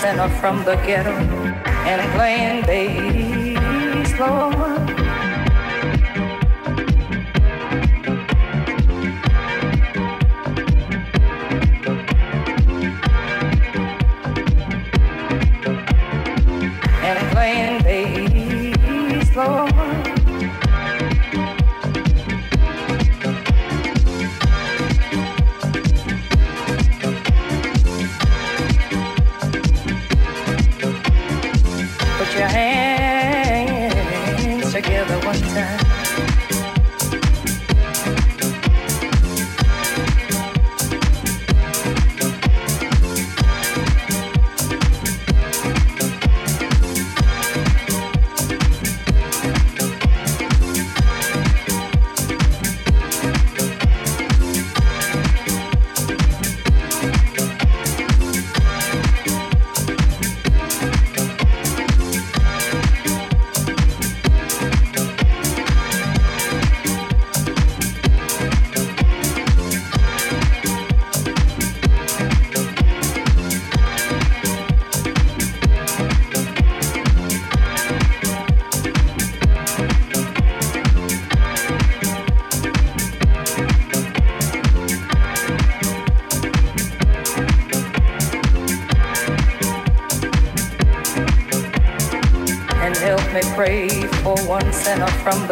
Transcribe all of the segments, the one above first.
Sinner from the ghetto and playing Lord.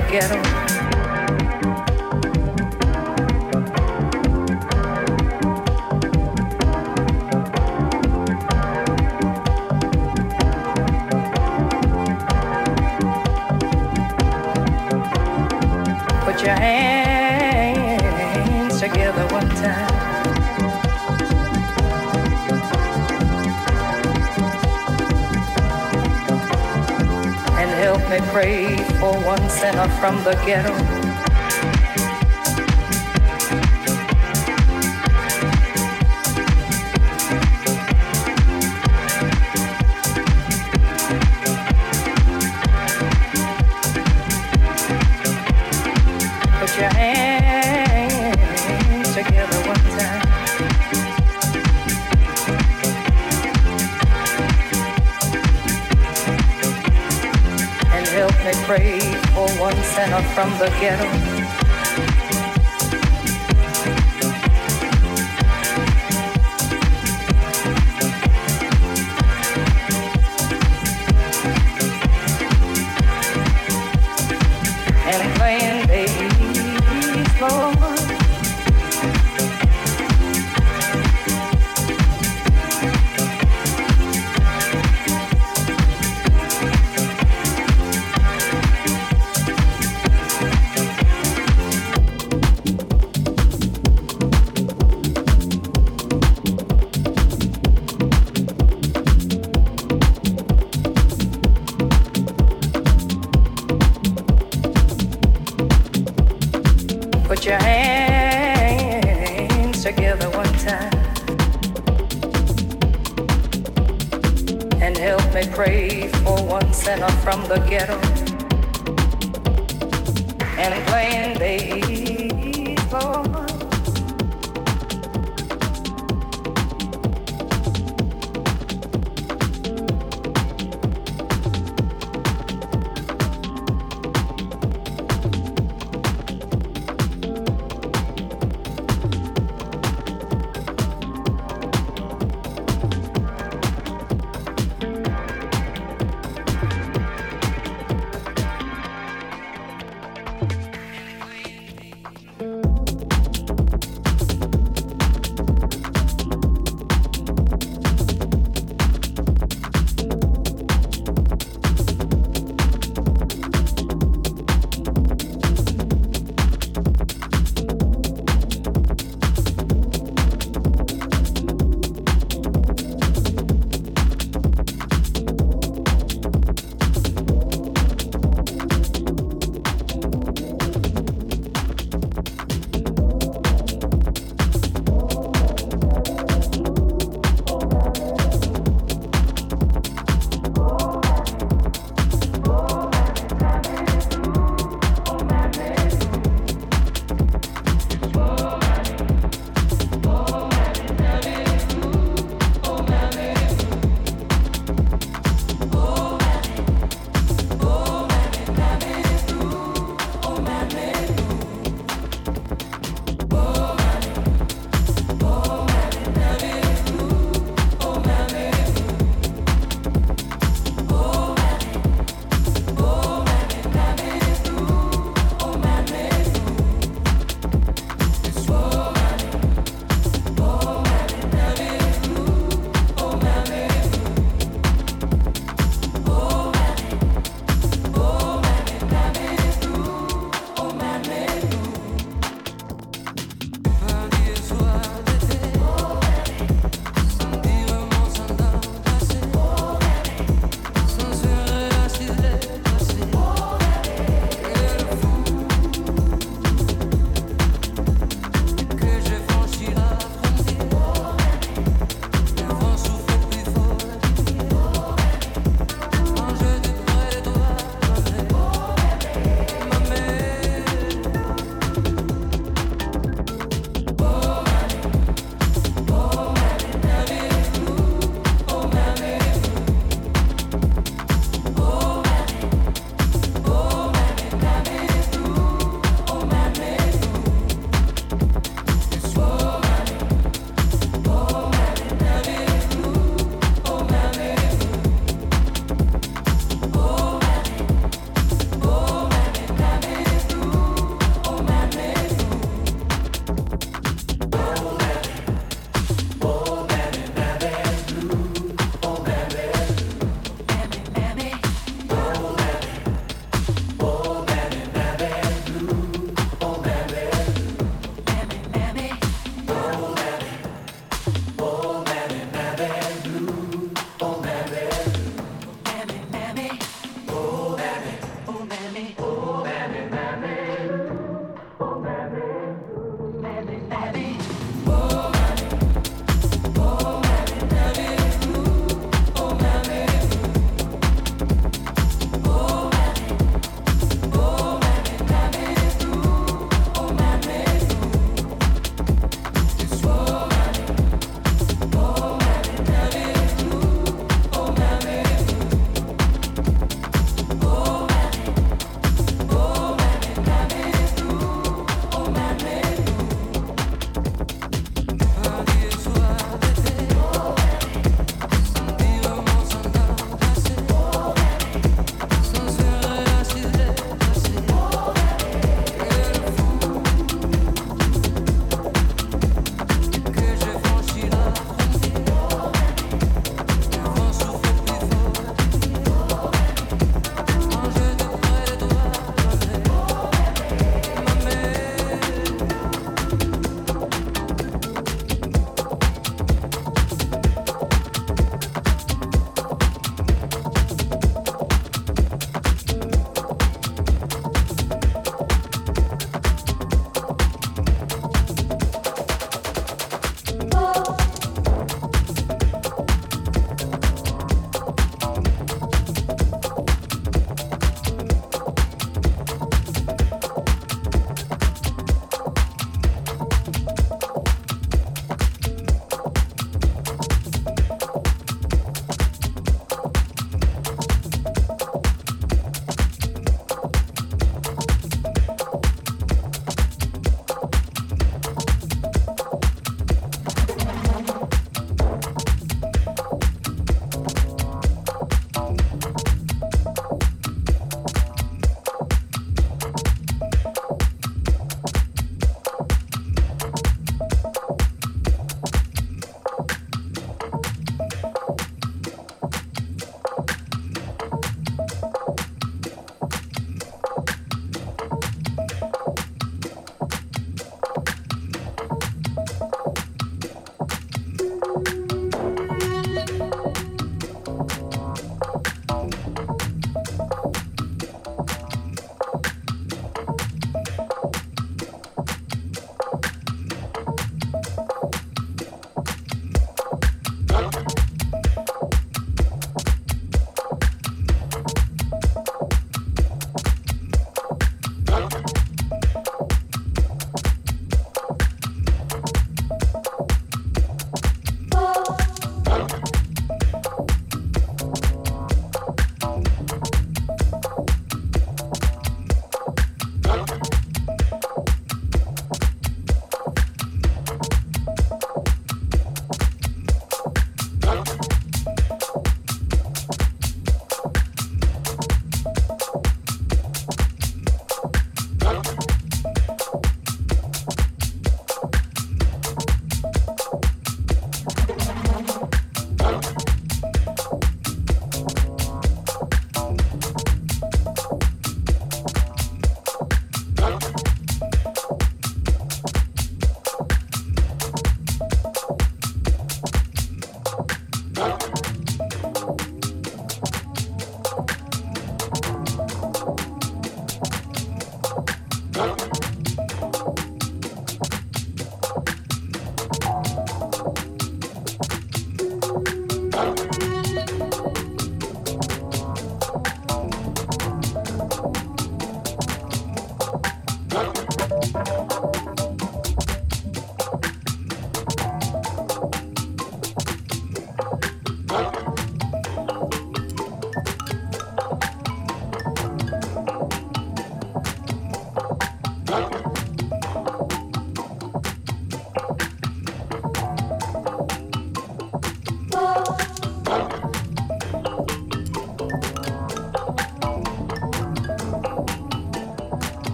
From from the ghetto.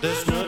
There's no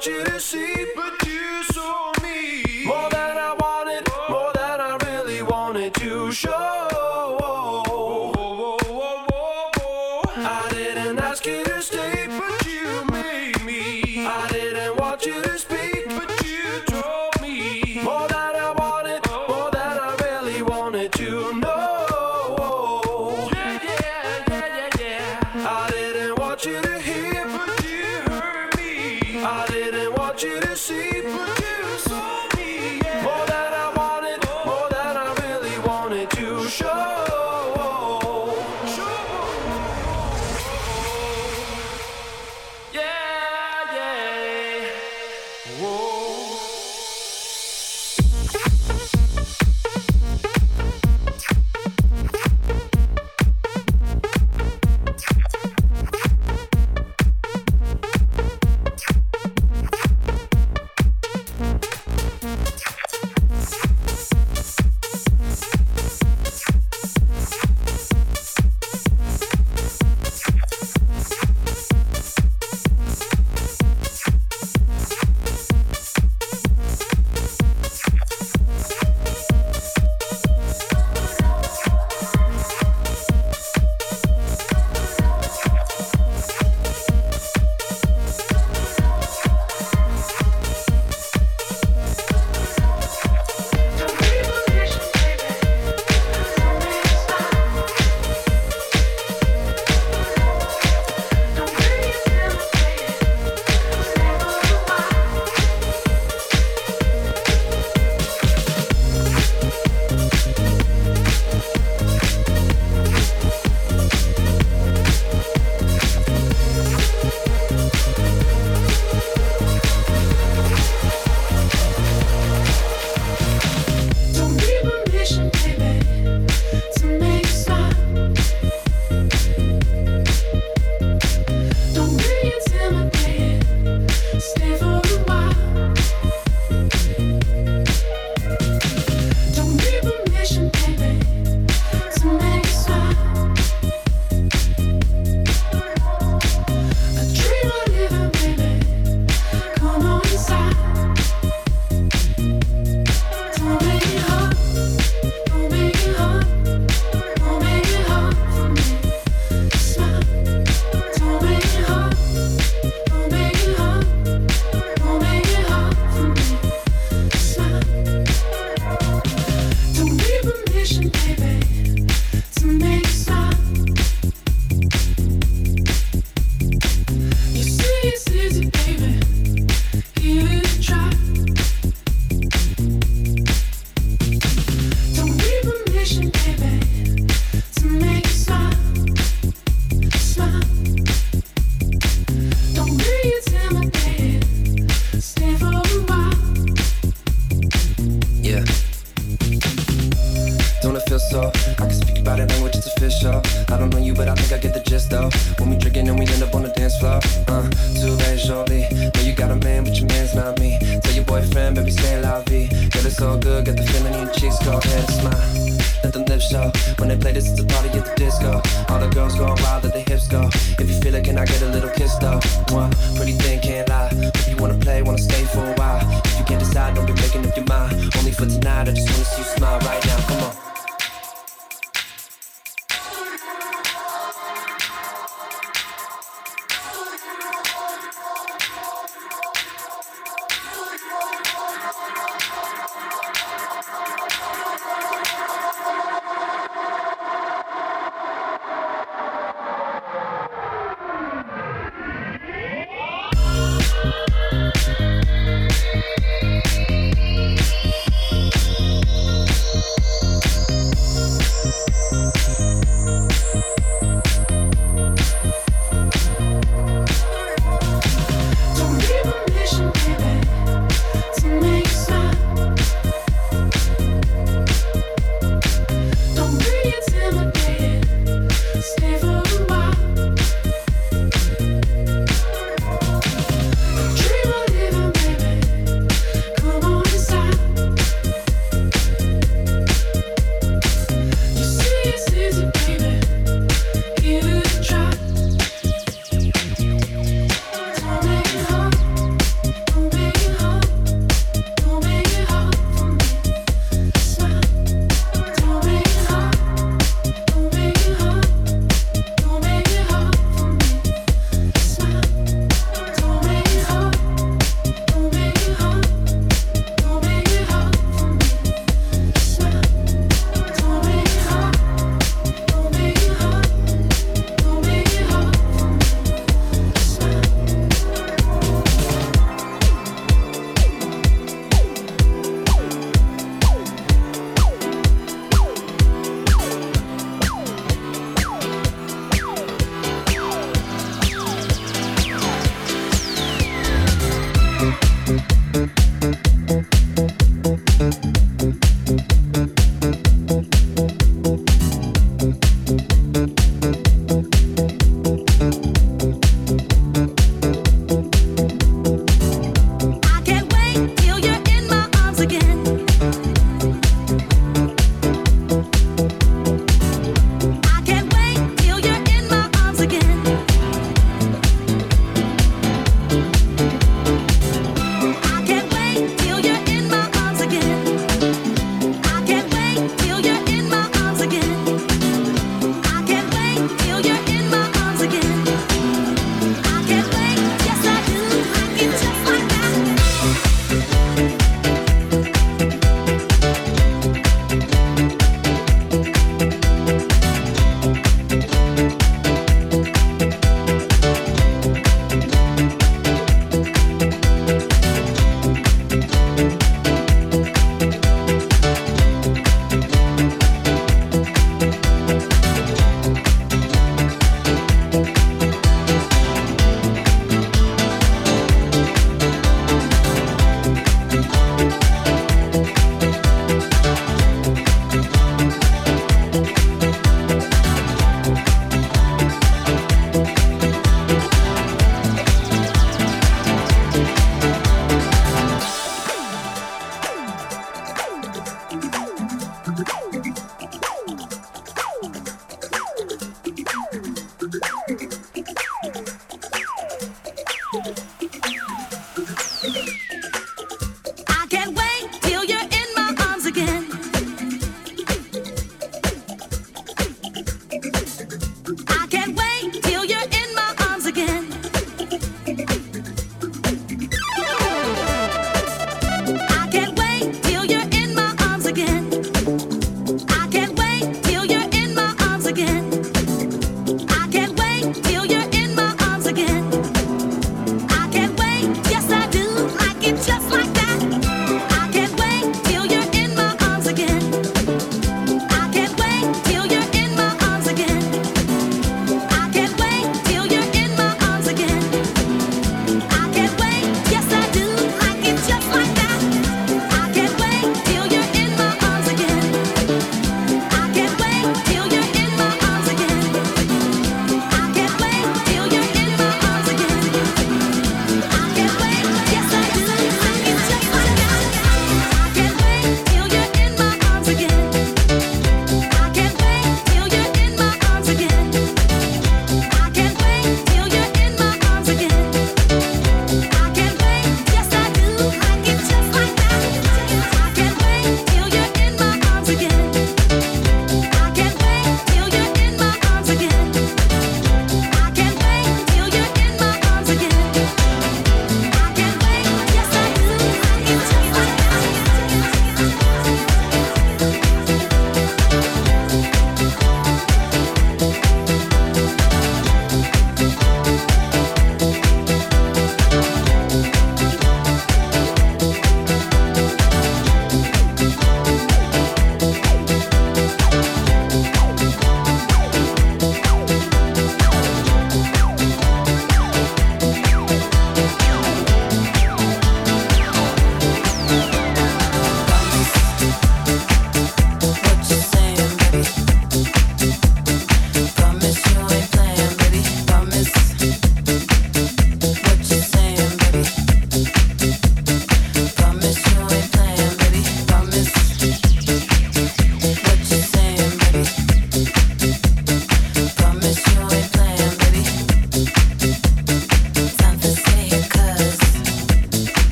show.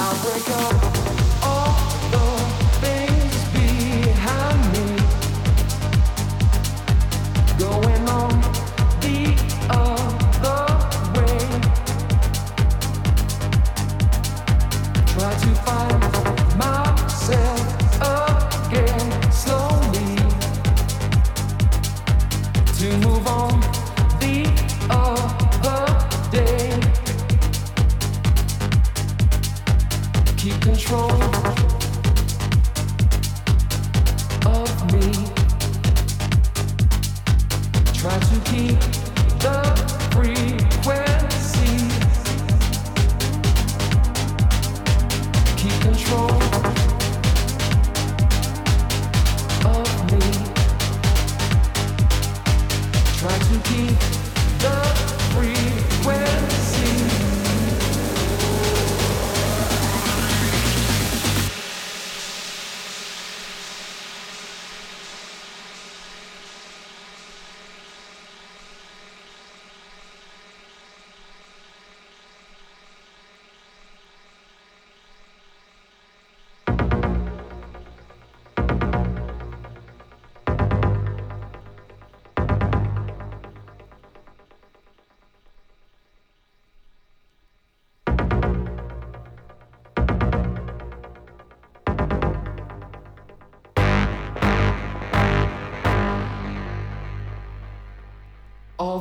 All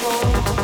control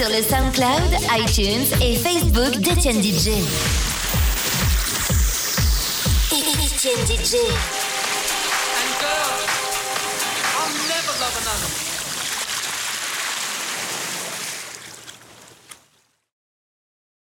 sur le SoundCloud, iTunes et Facebook d'Etienne DJ. DJ.